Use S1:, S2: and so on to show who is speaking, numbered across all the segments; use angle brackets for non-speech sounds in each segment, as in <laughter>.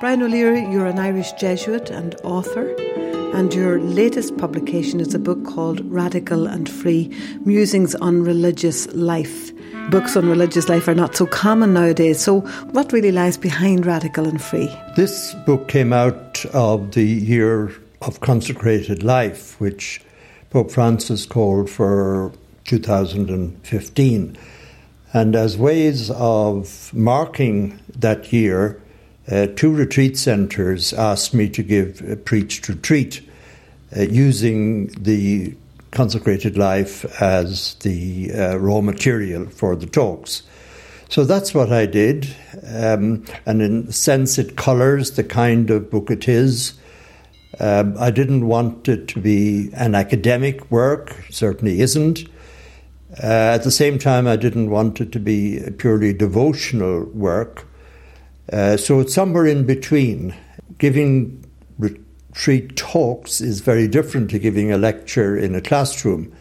S1: Brian O'Leary, you're an Irish Jesuit and author, and your latest publication is a book called Radical and Free Musings on Religious Life. Books on religious life are not so common nowadays, so what really lies behind Radical and Free?
S2: This book came out of the year of consecrated life, which Pope Francis called for 2015. And as ways of marking that year, two retreat centres asked me to give a preached retreat uh, using the consecrated life as the uh, raw material for the talks. So that's what I did, um, and in a sense, it colours the kind of book it is. Um, I didn't want it to be an academic work, certainly isn't. Uh, at the same time, I didn't want it to be a purely devotional work. Uh, so it's somewhere in between. Giving retreat talks is very different to giving a lecture in a classroom.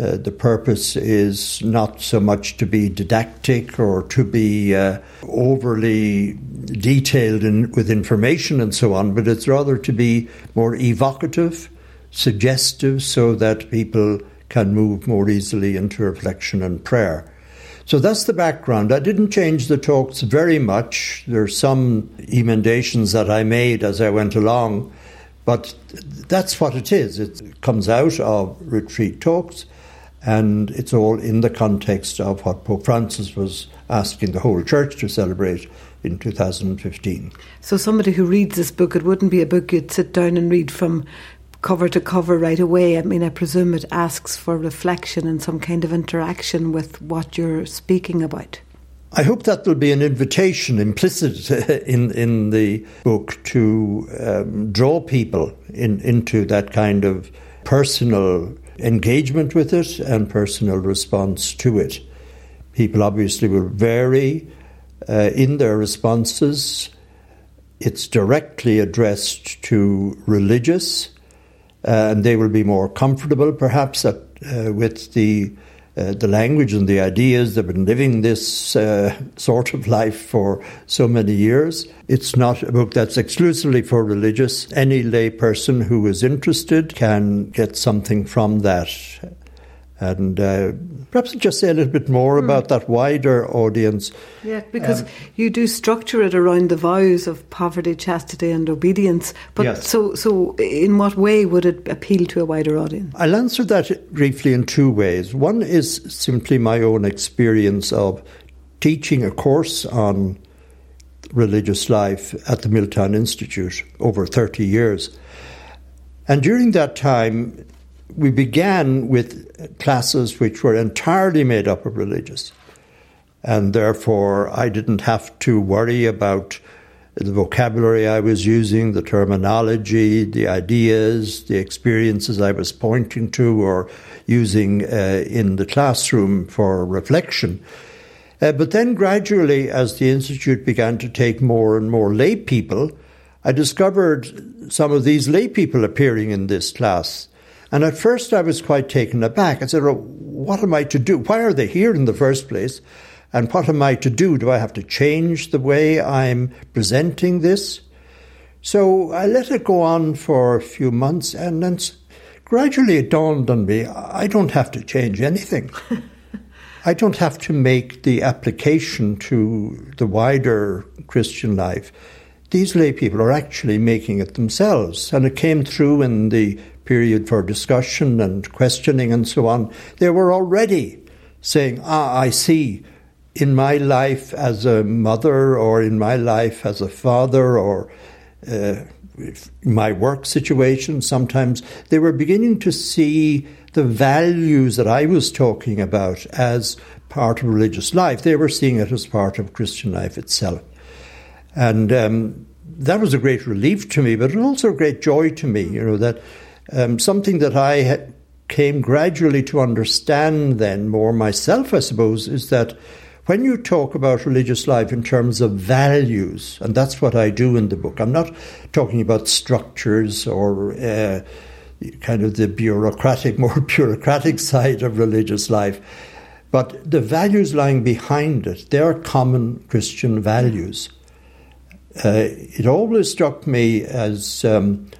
S2: Uh, the purpose is not so much to be didactic or to be uh, overly detailed in, with information and so on, but it's rather to be more evocative, suggestive, so that people can move more easily into reflection and prayer. So that's the background. I didn't change the talks very much. There are some emendations that I made as I went along, but that's what it is. It comes out of retreat talks, and it's all in the context of what Pope Francis was asking the whole church to celebrate in 2015.
S1: So, somebody who reads this book, it wouldn't be a book you'd sit down and read from cover to cover right away. I mean, I presume it asks for reflection and some kind of interaction with what you're speaking about.
S2: I hope that will be an invitation implicit <laughs> in in the book to um, draw people in, into that kind of personal engagement with it and personal response to it. People obviously will vary uh, in their responses. It's directly addressed to religious and they will be more comfortable, perhaps, at, uh, with the uh, the language and the ideas. They've been living this uh, <laughs> sort of life for so many years. It's not a book that's exclusively for religious. Any lay person who is interested can get something from that. And uh, perhaps just say a little bit more mm. about that wider audience.
S1: Yeah, because um, you do structure it around the vows of poverty, chastity, and obedience. But yes. so, so in what way would it appeal to a wider audience?
S2: I'll answer that briefly in two ways. One is simply my own experience of teaching a course on religious life at the Milltown Institute over 30 years. And during that time, we began with classes which were entirely made up of religious. And therefore, I didn't have to worry about the vocabulary I was using, the terminology, the ideas, the experiences I was pointing to or using uh, in the classroom for reflection. Uh, but then, gradually, as the Institute began to take more and more lay people, I discovered some of these lay people appearing in this class. And at first I was quite taken aback. I said, oh, what am I to do? Why are they here in the first place? And what am I to do? Do I have to change the way I'm presenting this? So I let it go on for a few months and then gradually it dawned on me I don't have to change anything. <laughs> I don't have to make the application to the wider Christian life. These lay people are actually making it themselves. And it came through in the period for discussion and questioning and so on, they were already saying, Ah, I see, in my life as a mother or in my life as a father or uh, my work situation, sometimes they were beginning to see the values that I was talking about as part of religious life. They were seeing it as part of Christian life itself. And um, that was a great relief to me, but also a great joy to me, you know, that um, something that I came gradually to understand then more myself, I suppose, is that when you talk about religious life in terms of values, and that's what I do in the book, I'm not talking about structures or uh, kind of the bureaucratic, <laughs> more bureaucratic side of religious life, but the values lying behind it, they are common Christian values. uh, it always struck me as um,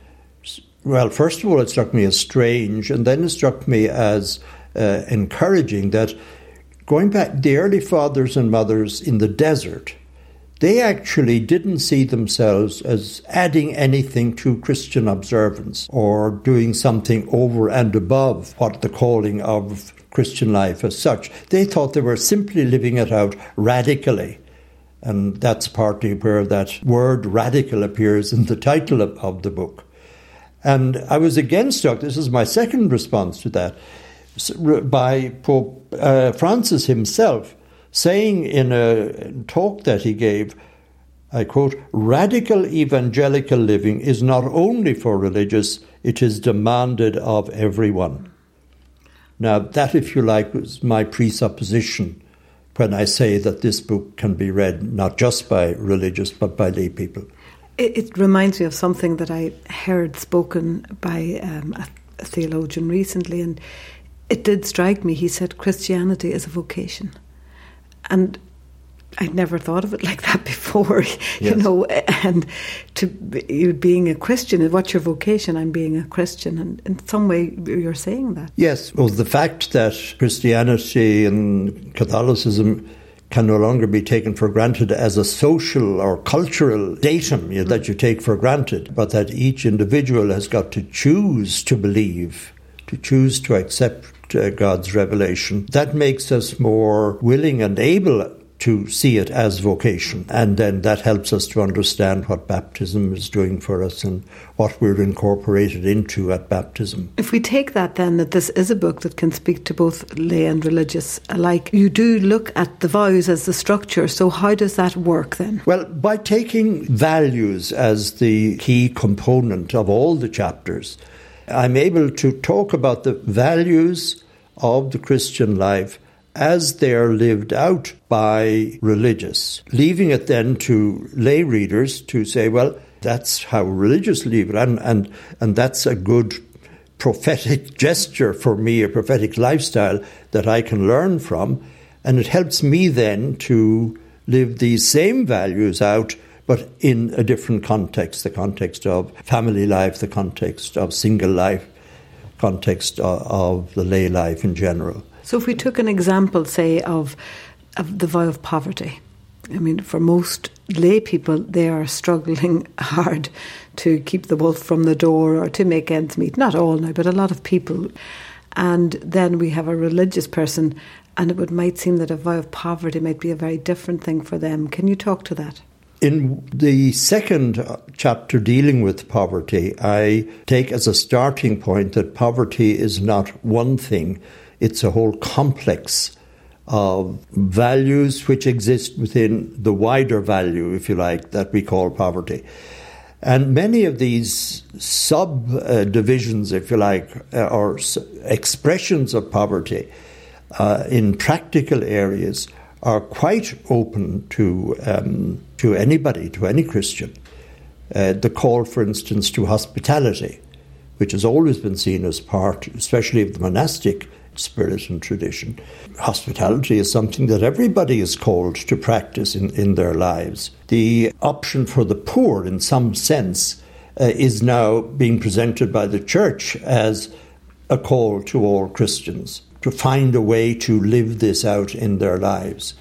S2: well, first of all, it struck me as strange, and then it struck me as uh, encouraging that going back, the early fathers and mothers in the desert, they actually didn't see themselves as adding anything to Christian observance or doing something over and above what the calling of Christian life as such. They thought they were simply living it out radically. And that's partly where that word radical appears in the title of, of the book. And I was again struck, this is my second response to that, by Pope uh, Francis himself saying in a talk that he gave, I quote, radical evangelical living is not only for religious, it is demanded of everyone. Now, that, if you like, was my presupposition when I say that this book can be read not just by religious but by lay people.
S1: It, it reminds me of something that I heard spoken by um, a, a theologian recently, and it did strike me. He said Christianity is a vocation. And I'd never thought of it <laughs> like that before, <laughs> you yes. know. And to you being a Christian, what's your vocation? I'm being a Christian, and in some way you're saying that.
S2: Yes, well, the fact that Christianity and Catholicism can no longer be taken for granted as a social or cultural datum you that you take for granted, but that each individual has got to choose to believe, to choose to accept uh, God's revelation. That makes us more willing and able to see it as vocation. And then that helps us to understand what baptism is doing for us and what we're incorporated into at baptism.
S1: If we take that then, that this is a book that can speak to both lay and religious alike, you do look at the vows as the structure. So, how does that work then?
S2: Well, by taking values as the key component of all the chapters, I'm able to talk about the values of the Christian life as they are lived out by religious, leaving it then to lay readers to say, well, that's how religious live and, and, and that's a good prophetic <laughs> gesture for me, a prophetic lifestyle that I can learn from. And it helps me then to live these same values out, but in a different context the context of family life, the context of single life, context of, of the lay life in general.
S1: So, if we took an example, say, of, of the vow of poverty, I mean, for most lay people, they are struggling <laughs> hard to keep the wolf from the door or to make ends meet. Not all now, but a lot of people. And then we have a religious person, and it would might seem that a vow of poverty might be a very different thing for them. Can you talk to that?
S2: In the second uh, chapter dealing with poverty, I take as a starting point that poverty is not one thing, it's a whole complex of values which exist within the wider value, if you like, that we call poverty. And many of these subdivisions, uh, if you like, uh, or expressions of poverty uh, in practical areas are quite open to, um, to anybody, to any Christian. Uh, the call, for instance, to hospitality, which has always been seen as part, especially of the monastic spirit and tradition. Hospitality is something that everybody is called to practice in, in their lives. The option for the poor, in some sense, uh, is now being presented by the church as a call to all Christians to find a way to live this out in their lives.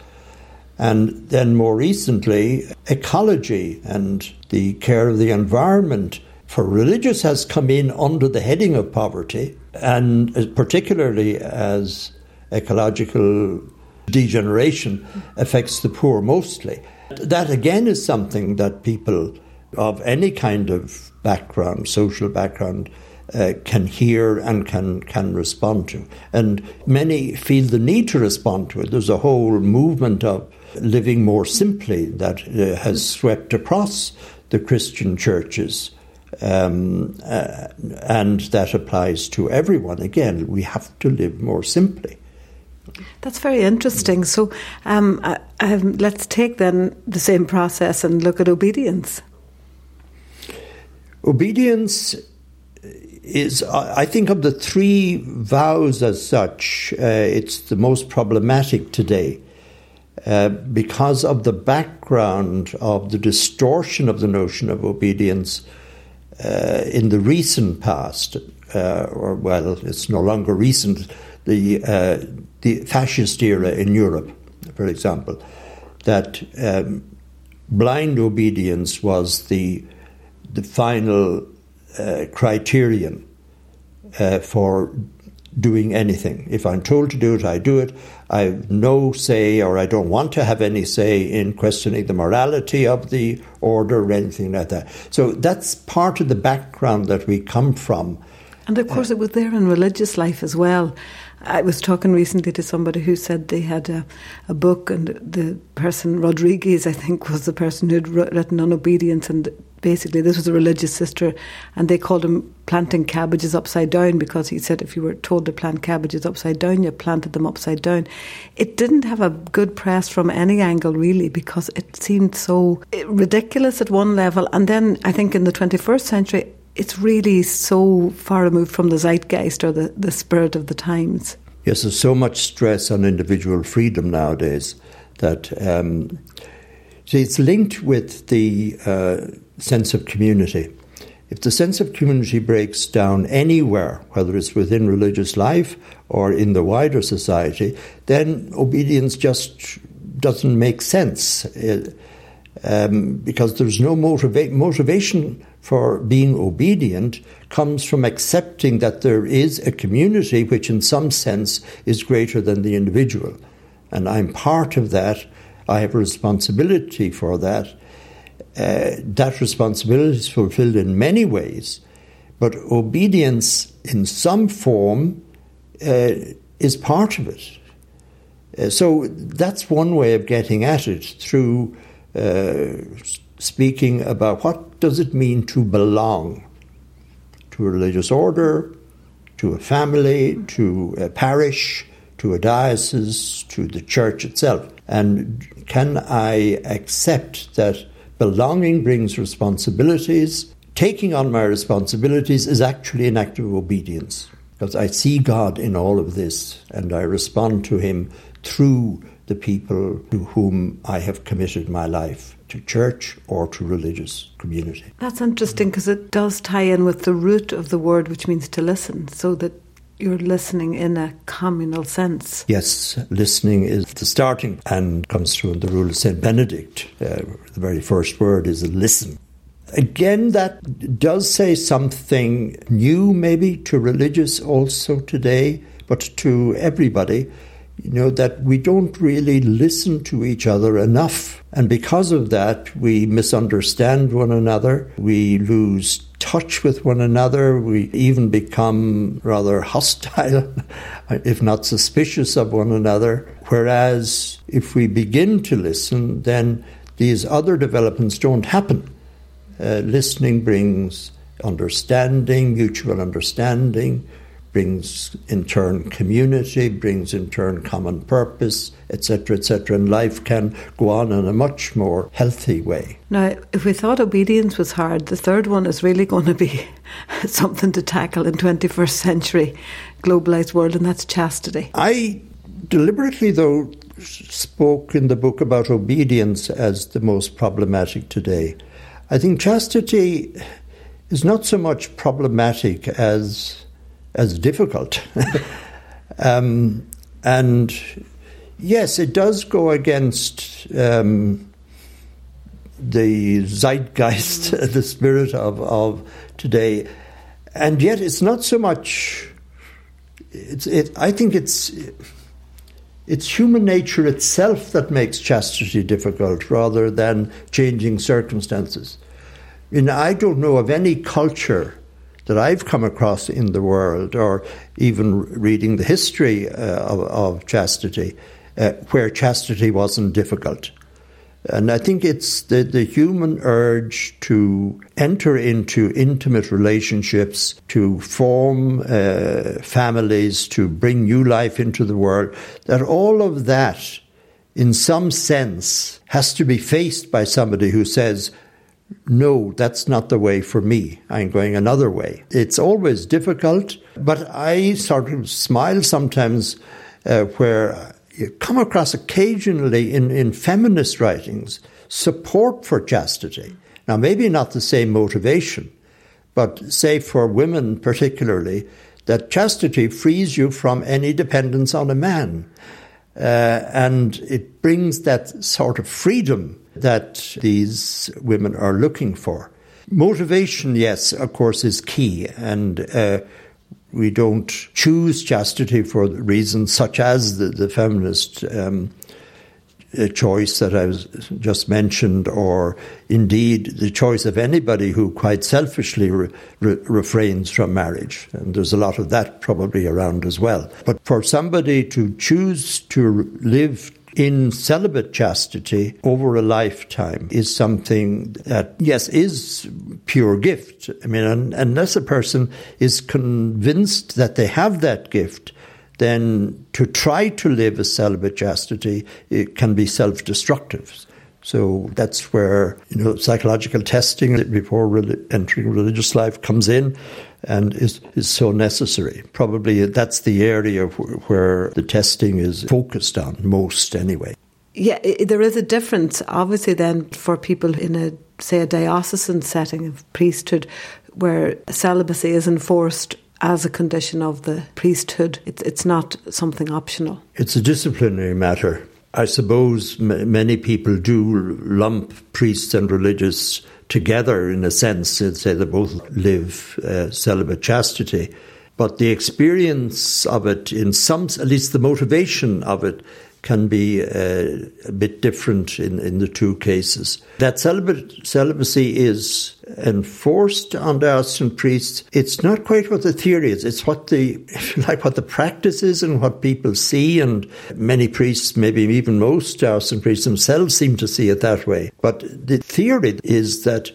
S2: And then more recently, ecology and the care of the environment for religious has come in under the heading of poverty and particularly as ecological degeneration affects the poor mostly. That again is something that people of any kind of background, social background, uh, can hear and can can respond to. And many feel the need to respond to it. There's a whole movement of living more simply that uh, has swept across the Christian churches um, uh, and that applies to everyone. Again, we have to live more simply.
S1: That's very interesting. So um, uh, um, let's take then the same process and look at obedience.
S2: Obedience is, I think, of the three vows as such, uh, it's the most problematic today. uh, because of the background of the distortion of the notion of obedience uh, in the recent past, uh, or well, it's no longer recent, the, uh, the fascist era in Europe, for example, that um, blind obedience was the, the final uh, criterion uh, for doing anything. If I'm told to do it, I do it. I have no say, or I don't want to have any say in questioning the morality of the order or anything like that. So that's part of the background that we come from.
S1: And of course, uh, it was there in religious life as well. I was talking recently to somebody who said they had a, a book, and the person, Rodriguez, I think, was the person who'd written on obedience, and basically this was a religious sister and they called him planting cabbages upside down because he said if you were told to plant cabbages upside down you planted them upside down. It didn't have a good press from any angle really because it seemed so ridiculous at one level. And then i think in the 21st century it's really so far removed from the zeitgeist or the, the spirit of the times.
S2: Yes there's so much stress on individual freedom nowadays that um, it's linked with the uh, sense of community. If the sense of community breaks down anywhere, whether it's within religious life or in the wider society, then obedience just doesn't make sense. It, um, because there's no motiva- motivation for being obedient comes from accepting that there is a community which, in some sense, is greater than the individual. And I'm part of that. I have a responsibility for that uh, that responsibility is fulfilled in many ways, but obedience in some form uh, is part of it. Uh, so that's one way of getting at it through uh, speaking about what does it mean to belong to a religious order, to a family, to a parish, to a diocese, to the church itself. And can I accept that Belonging brings responsibilities. Taking on my responsibilities is actually an act of obedience because I see God in all of this and I respond to Him through the people to whom I have committed my life to church or to religious community.
S1: That's interesting because it does tie in with the root of the word, which means to listen, so that you're listening in a communal sense.
S2: Yes, listening is the starting and comes through in the rule of St. Benedict. Uh, the very first word is listen. Again, that does say something new, maybe to religious also today, but to everybody you know, that we don't really listen to each other enough. And because of that, we misunderstand one another, we lose touch with one another, we even become rather hostile, <laughs> if not suspicious of one another. Whereas if we begin to listen, then these other developments don't happen. Uh, listening brings understanding, mutual understanding, brings in turn community, brings in turn common purpose, etc., etc., and life can go on in a much more healthy way.
S1: Now, if we thought obedience was hard, the third one is really <laughs> going to be something to tackle in 21st century globalized world, and that's chastity.
S2: I deliberately, though, spoke in the book about obedience as the most problematic today. I think chastity is not so much problematic as as difficult. <laughs> um, and yes, it does go against um, the zeitgeist, <laughs> the spirit of, of today. And yet, it's not so much. It's, it, I think it's it's human nature itself that makes chastity difficult rather than changing circumstances. I mean, I don't know of any culture that I've come across in the world, or even reading the history uh, of, of, chastity, uh, where chastity wasn't difficult. And I think it's the, the human urge to enter into intimate relationships, to form uh, families, to bring new life into the world, that all of that, in some sense, has to be faced by somebody who says, no, that's not the way for me. I'm going another way. It's always difficult, but I sort of smile sometimes uh, where you come across occasionally in, in feminist writings support for chastity. Now, maybe not the same motivation, but say for women particularly, that chastity frees you from any dependence on a man. Uh, and it brings that sort of freedom that these women are looking for. Motivation, yes, of course, is key. And uh, we don't choose chastity for reasons such as the, the feminist um, choice that I was just mentioned, or indeed the choice of anybody who quite selfishly re- re- refrains from marriage. And there's a lot of that probably around as well. But for somebody to choose to live in celibate chastity over a lifetime is something that, yes, is pure gift. I mean, un- unless a person is convinced that they have that gift, then to try to live a celibate chastity it can be self-destructive. So that's where you know psychological testing before entering religious life comes in, and is is so necessary. Probably that's the area where the testing is focused on most, anyway.
S1: Yeah, there is a difference, obviously, then for people in a say a diocesan setting of priesthood, where celibacy is enforced as a condition of the priesthood. It's, it's not something optional.
S2: It's a disciplinary matter. I suppose m- many people do lump priests and religious together in a sense say they both live uh, celibate chastity. But the experience of it, in some, at least the motivation of it, can be uh, a bit different in, in the two cases. That celibate, celibacy is enforced on diocesan priests. It's not quite what the theory is. It's what the, <laughs> like, what the practice is and what people see. And many priests, maybe even most diocesan priests themselves, seem to see it that way. But the theory is that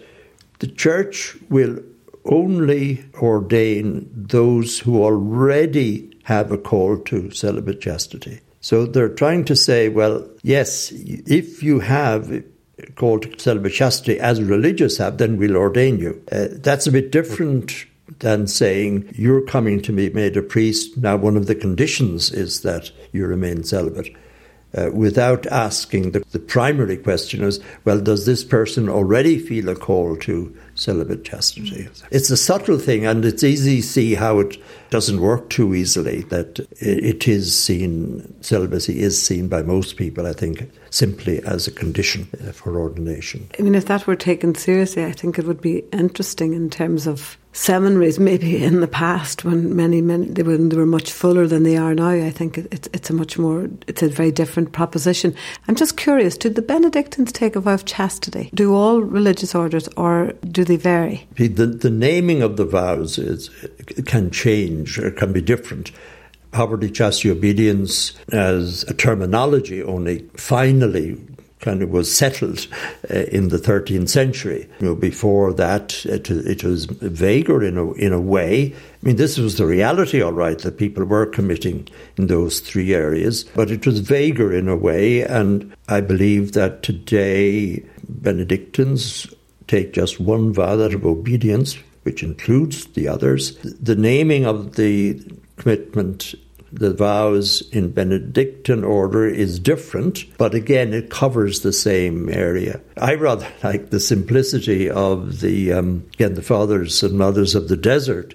S2: the church will only ordain those who already have a call to celibate chastity. So they're trying to say, well, yes, if you have called celibate chastity as religious have, then we'll ordain you. Uh, that's a bit different than saying you're coming to be made a priest. Now, one of the conditions is that you remain celibate uh, without asking the, the, primary question is, well, does this person already feel a call to celibate chastity? It's a subtle thing, and it's easy to see how it doesn't work too easily, that it is seen, celibacy is seen by most people, I think, simply as a condition uh, for ordination.
S1: I mean, if that were taken seriously, I think it would be interesting in terms of seminaries maybe <laughs> in the past when many many they were, they were much fuller than they are now. I think it's it's a much more it's a very different proposition. I'm just curious do the Benedictines take a vow of chastity? Do all religious orders or do they vary?
S2: The, the naming of the vows is can change or can be different poverty chastity obedience as a terminology only finally kind of was settled uh, in the 13th century. You know, before that, it, it was vaguer in a, in a way. I mean, this was the reality, all right, that people were committing in those three areas, but it was vaguer in a way. And I believe that today Benedictines take just one vow, that of obedience, which includes the others. The naming of the commitment the vows in Benedictine order is different, but again, it covers the same area. I rather <laughs> like the simplicity of the, um, again, the fathers and mothers of the desert.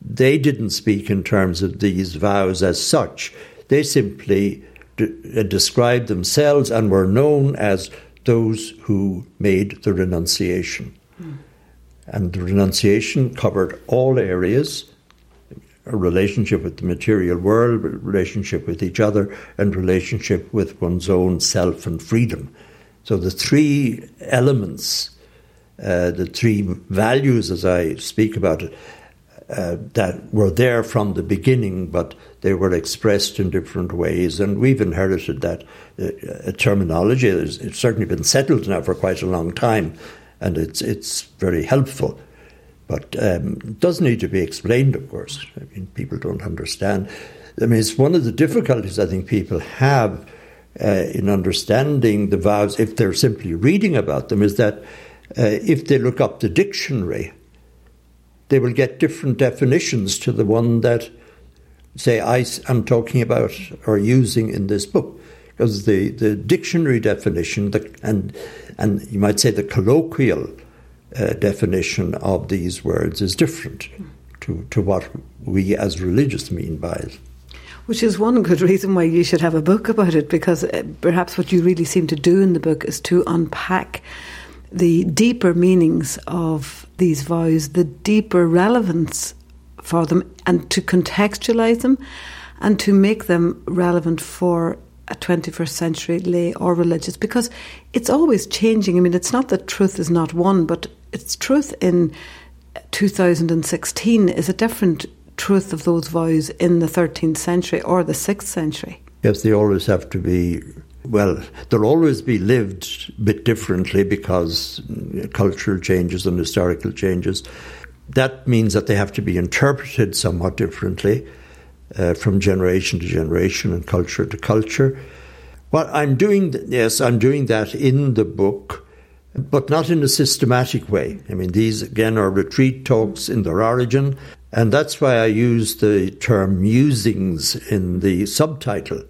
S2: They didn't speak in terms of these vows as such. They simply d- uh, described themselves and were known as those who made the renunciation. Mm. And the renunciation covered all areas a relationship with the material world, relationship with each other, and relationship with one's own self and freedom. So the three elements, uh, the three values, as I speak about it, uh, that were there from the beginning, but they were expressed in different ways, and we've inherited that uh, terminology. It's, it's certainly been settled now for quite a long time, and it's it's very helpful. But um, it does need to be explained, of course. I mean, people don't understand. I mean, it's one of the difficulties I think people have uh, in understanding the vows, if they're simply reading about them, is that uh, if they look up the dictionary, they will get different definitions to the one that say I am talking about or using in this book. Because the, the dictionary definition, the, and, and you might say the colloquial uh, definition of these words is different to, to what we as religious mean by it.
S1: Which is one good reason why you should have a book about it, because uh, perhaps what you really seem to do in the book is to unpack the deeper meanings of these vows, the deeper relevance for them, and to contextualize them and to make them relevant for a 21st century lay or religious because it's always changing. I mean, it's not that truth is not one, but its truth in 2016 is a different truth of those vows in the 13th century or the 6th century.
S2: Yes, they always have to be, well, they'll always be lived a bit differently because cultural changes and historical changes. That means that they have to be interpreted somewhat differently uh, from generation to generation and culture to culture. Well, I'm doing, yes, I'm doing that in the book, but not in a systematic way. I mean, these again are retreat talks in their origin, and that's why I use the term musings in the subtitle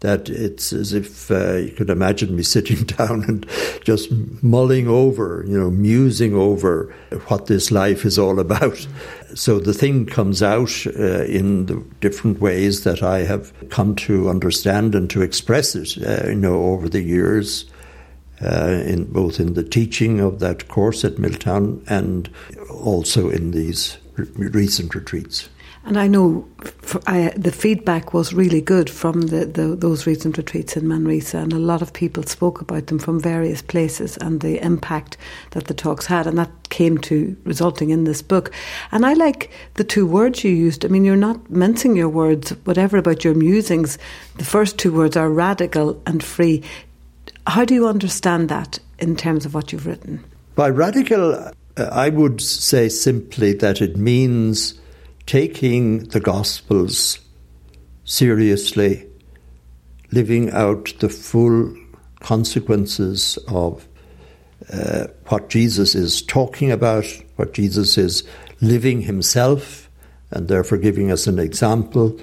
S2: that it's as if uh, you could imagine me <laughs> sitting down and just mulling over, you know, musing over what this life is all about. So the thing comes out uh, in the different ways that I have come to understand and to express it, uh, you know, over the years. Uh, in both in the teaching of that course at Milltown and also in these re- recent retreats.
S1: And I know the feedback was really good from the, the, those recent retreats in Manresa, and a lot of people spoke about them from various places and the impact that the talks had, and that came to resulting in this book. And I like the two words you used. I mean, you're not mincing your words, whatever about your musings. The first two words are radical and free. How do you understand that in terms of what you've written?
S2: By radical, uh, I would say simply that it means taking the Gospels seriously, living out the full consequences of uh, what Jesus is talking about, what Jesus is living himself, and therefore giving us an example.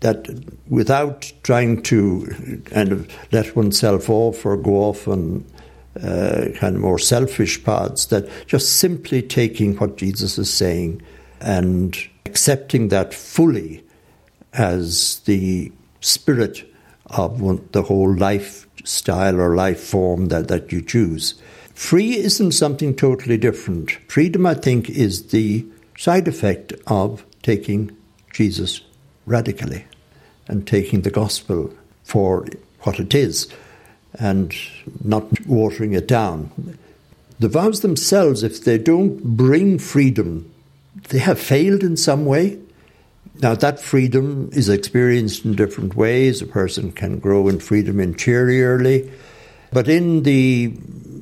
S2: That without trying to kind of let oneself off or go off on uh, kind of more selfish paths, that just simply taking what Jesus is saying and accepting that fully as the spirit of one, the whole lifestyle or life form that, that you choose. Free isn't something totally different. Freedom, I think, is the side effect of taking Jesus radically and taking the gospel for what it is and not watering it down. The vows themselves, if they don't bring freedom they have failed in some way. Now, that freedom is experienced in different ways. A person can grow in freedom interiorly. But in the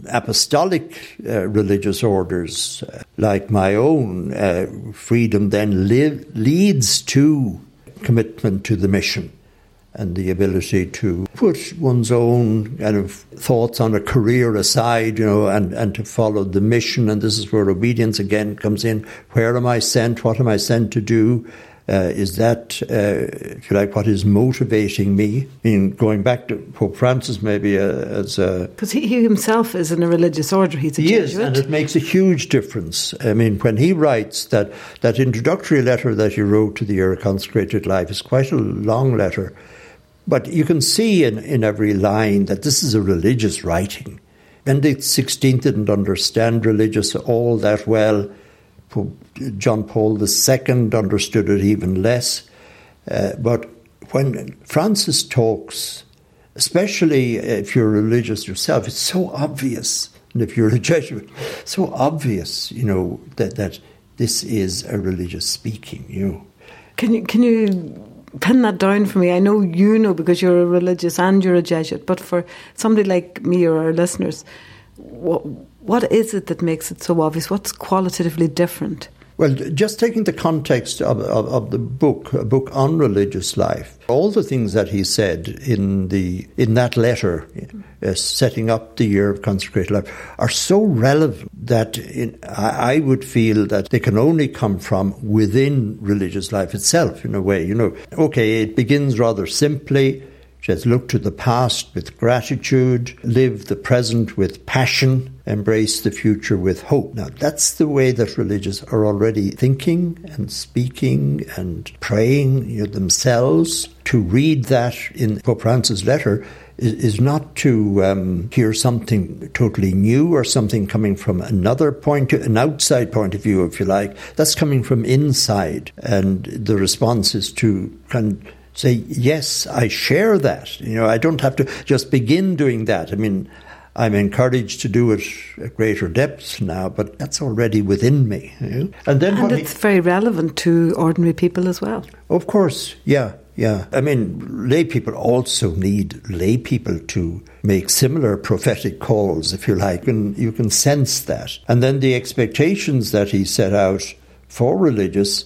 S2: apostolic uh, religious orders, uh, like my own, uh, freedom then leads to commitment to the mission and the ability to put one's own kind of thoughts on a career aside, you know, and, and to follow the mission. And this is where obedience again comes in. Where am I sent? What am I sent to do? Uh, is that, uh, if you like, what is motivating me? I mean, going back to Pope Francis, maybe uh, as a
S1: because he, he, himself is in a religious order. He's a
S2: he
S1: Jesuit.
S2: is, and it makes a huge difference. I mean, when he writes that that introductory letter that he wrote to the Your Consecrated Life is quite a long letter but you can see in, in every line that this is a religious writing. Benedict XVI didn't understand religious all that well. John Paul II understood it even less. Uh, but when Francis talks, especially if you're religious yourself, it's so obvious. And if you're a Jesuit, so obvious, you know, that, that this is a religious speaking, you know.
S1: Can you, can you pin that down for me. I know you know because you're a religious and you're a Jesuit, but for somebody like me or our listeners, what, what is it that makes it so obvious? What's qualitatively different?
S2: Well, just taking the context of, of, of, the book, a book on religious life, all the things that he said in the in that letter, uh, setting up the year of consecrated life, are so relevant that in, I, I would feel that they can only come from within religious life itself, in a way. You know, okay, it begins rather simply says, look to the past with gratitude, live the present with passion, embrace the future with hope. Now, that's the way that religious are already thinking and speaking and praying you know, themselves. To read that in Pope Francis' letter is, not to um, hear something totally new or something coming from another point, an outside point of view, if you like. That's coming from inside. And the response is to kind of say, yes, I share that. You know, I don't have to just begin doing that. I mean, I'm encouraged to do it at greater depths now, but that's already within me. You know?
S1: And then and it's he, very relevant to ordinary people as well.
S2: Of course, yeah, yeah. I mean, lay people also need lay people to make similar prophetic calls, if you like, and you can sense that. And then the expectations that he set out for religious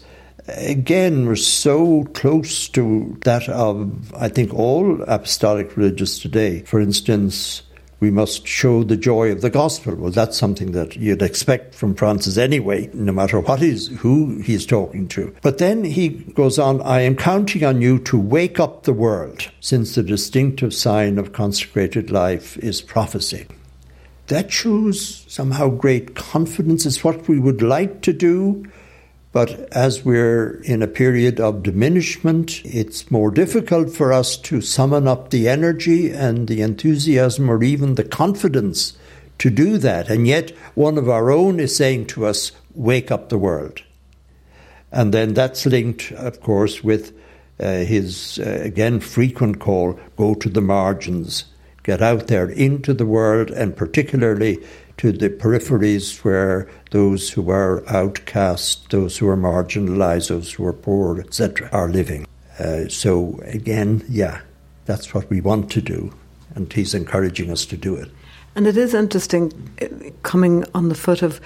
S2: again, we're so close to that of, I think, all apostolic religious today. For instance, we must show the joy of the gospel. Well, that's something that you'd expect from Francis anyway, no matter what he's, who he's talking to. But then he goes on, I am counting on you to wake up the world, since the distinctive sign of consecrated life is prophecy. That shows somehow great confidence. It's what we would like to do, but as we're in a period of diminishment, it's more difficult for us to summon up the energy and the enthusiasm or even the confidence to do that. And yet, one of our own is saying to us, Wake up the world. And then that's linked, of course, with uh, his, uh, again, frequent call go to the margins, get out there into the world, and particularly to the peripheries where those who are outcast, those who are marginalized, those who are poor, etc., are living. Uh, so, again, yeah, that's what we want to do, and he's encouraging us to do it.
S1: And it is interesting uh, coming on the foot of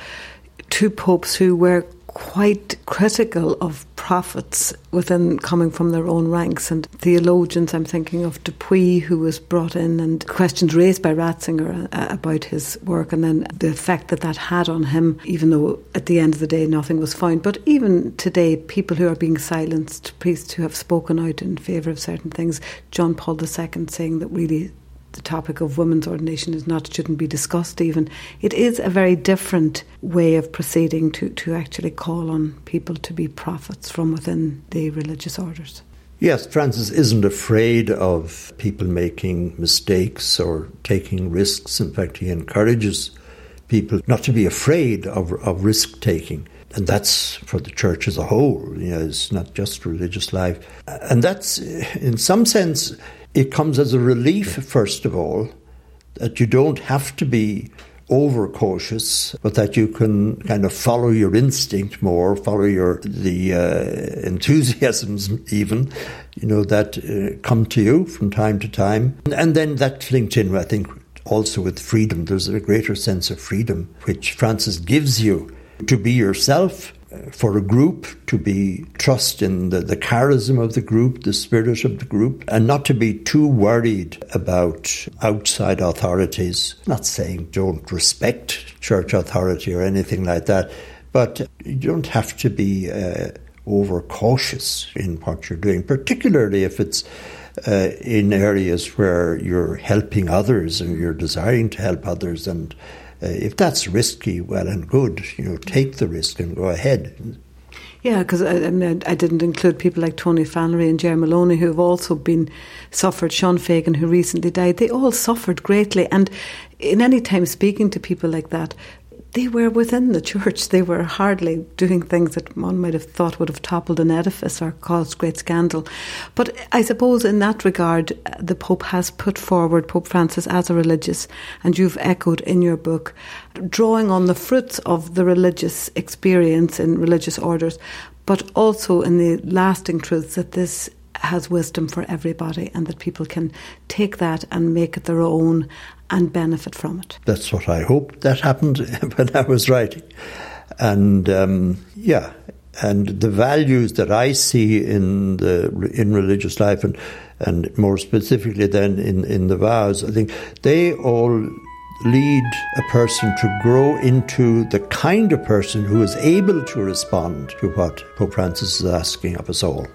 S1: two popes who were quite critical of prophets within coming from their own ranks and theologians. I'm thinking of Dupuis, who was brought in, and questions raised by Ratzinger uh, about his work, and then the effect that that had on him, even though at the end of the day nothing was found. But even today, people who are being silenced, priests who have spoken out in favour of certain things, John Paul II saying that really the topic of women's ordination is not shouldn't be discussed even. It is a very different way of proceeding to, to actually call on people to be prophets from within the religious orders.
S2: Yes, Francis isn't afraid of people making mistakes or taking risks. In fact, he encourages people not to be afraid of, of risk taking. And that's for the church as a whole, you know, it's not just religious life. And that's, in some sense, it comes as a relief, first of all, that you don't have to be overcautious, but that you can kind of follow your instinct more, follow your the uh, enthusiasms even, you know, that uh, come to you from time to time, and then that linked in, I think, also with freedom. There's a greater sense of freedom which Francis gives you to be yourself for a group to be trust in the, the charism of the group, the spirit of the group, and not to be too worried about outside authorities. Not saying don't respect church authority or anything like that, but you don't have to be uh, overcautious in what you're doing, particularly if it's uh, in areas where you're helping others and you're desiring to help others and Uh, if that's risky, well and good, you know, take the risk and go ahead.
S1: Yeah, because I, I, didn't include people like Tony Flannery and Gerry Moloney who have also been suffered. Sean Fagan, who recently died, they all suffered greatly. And in any time speaking to people like that, they were within the church. They were hardly doing things that one might have thought would have toppled an edifice or caused great scandal. But I suppose in that regard, the Pope has put forward Pope Francis as a religious, and you've echoed in your book, drawing on the fruits of the religious experience in religious orders, but also in the lasting truths that this has wisdom for everybody and that people can take that and make it their own and benefit from it.
S2: That's what I hoped that happened <laughs> when I was writing. And um, yeah, and the values that I see in the in religious life, and and more specifically then in, in the vows, I think they all lead a person to grow into the kind of person who is able to respond to what Pope Francis is asking of us all.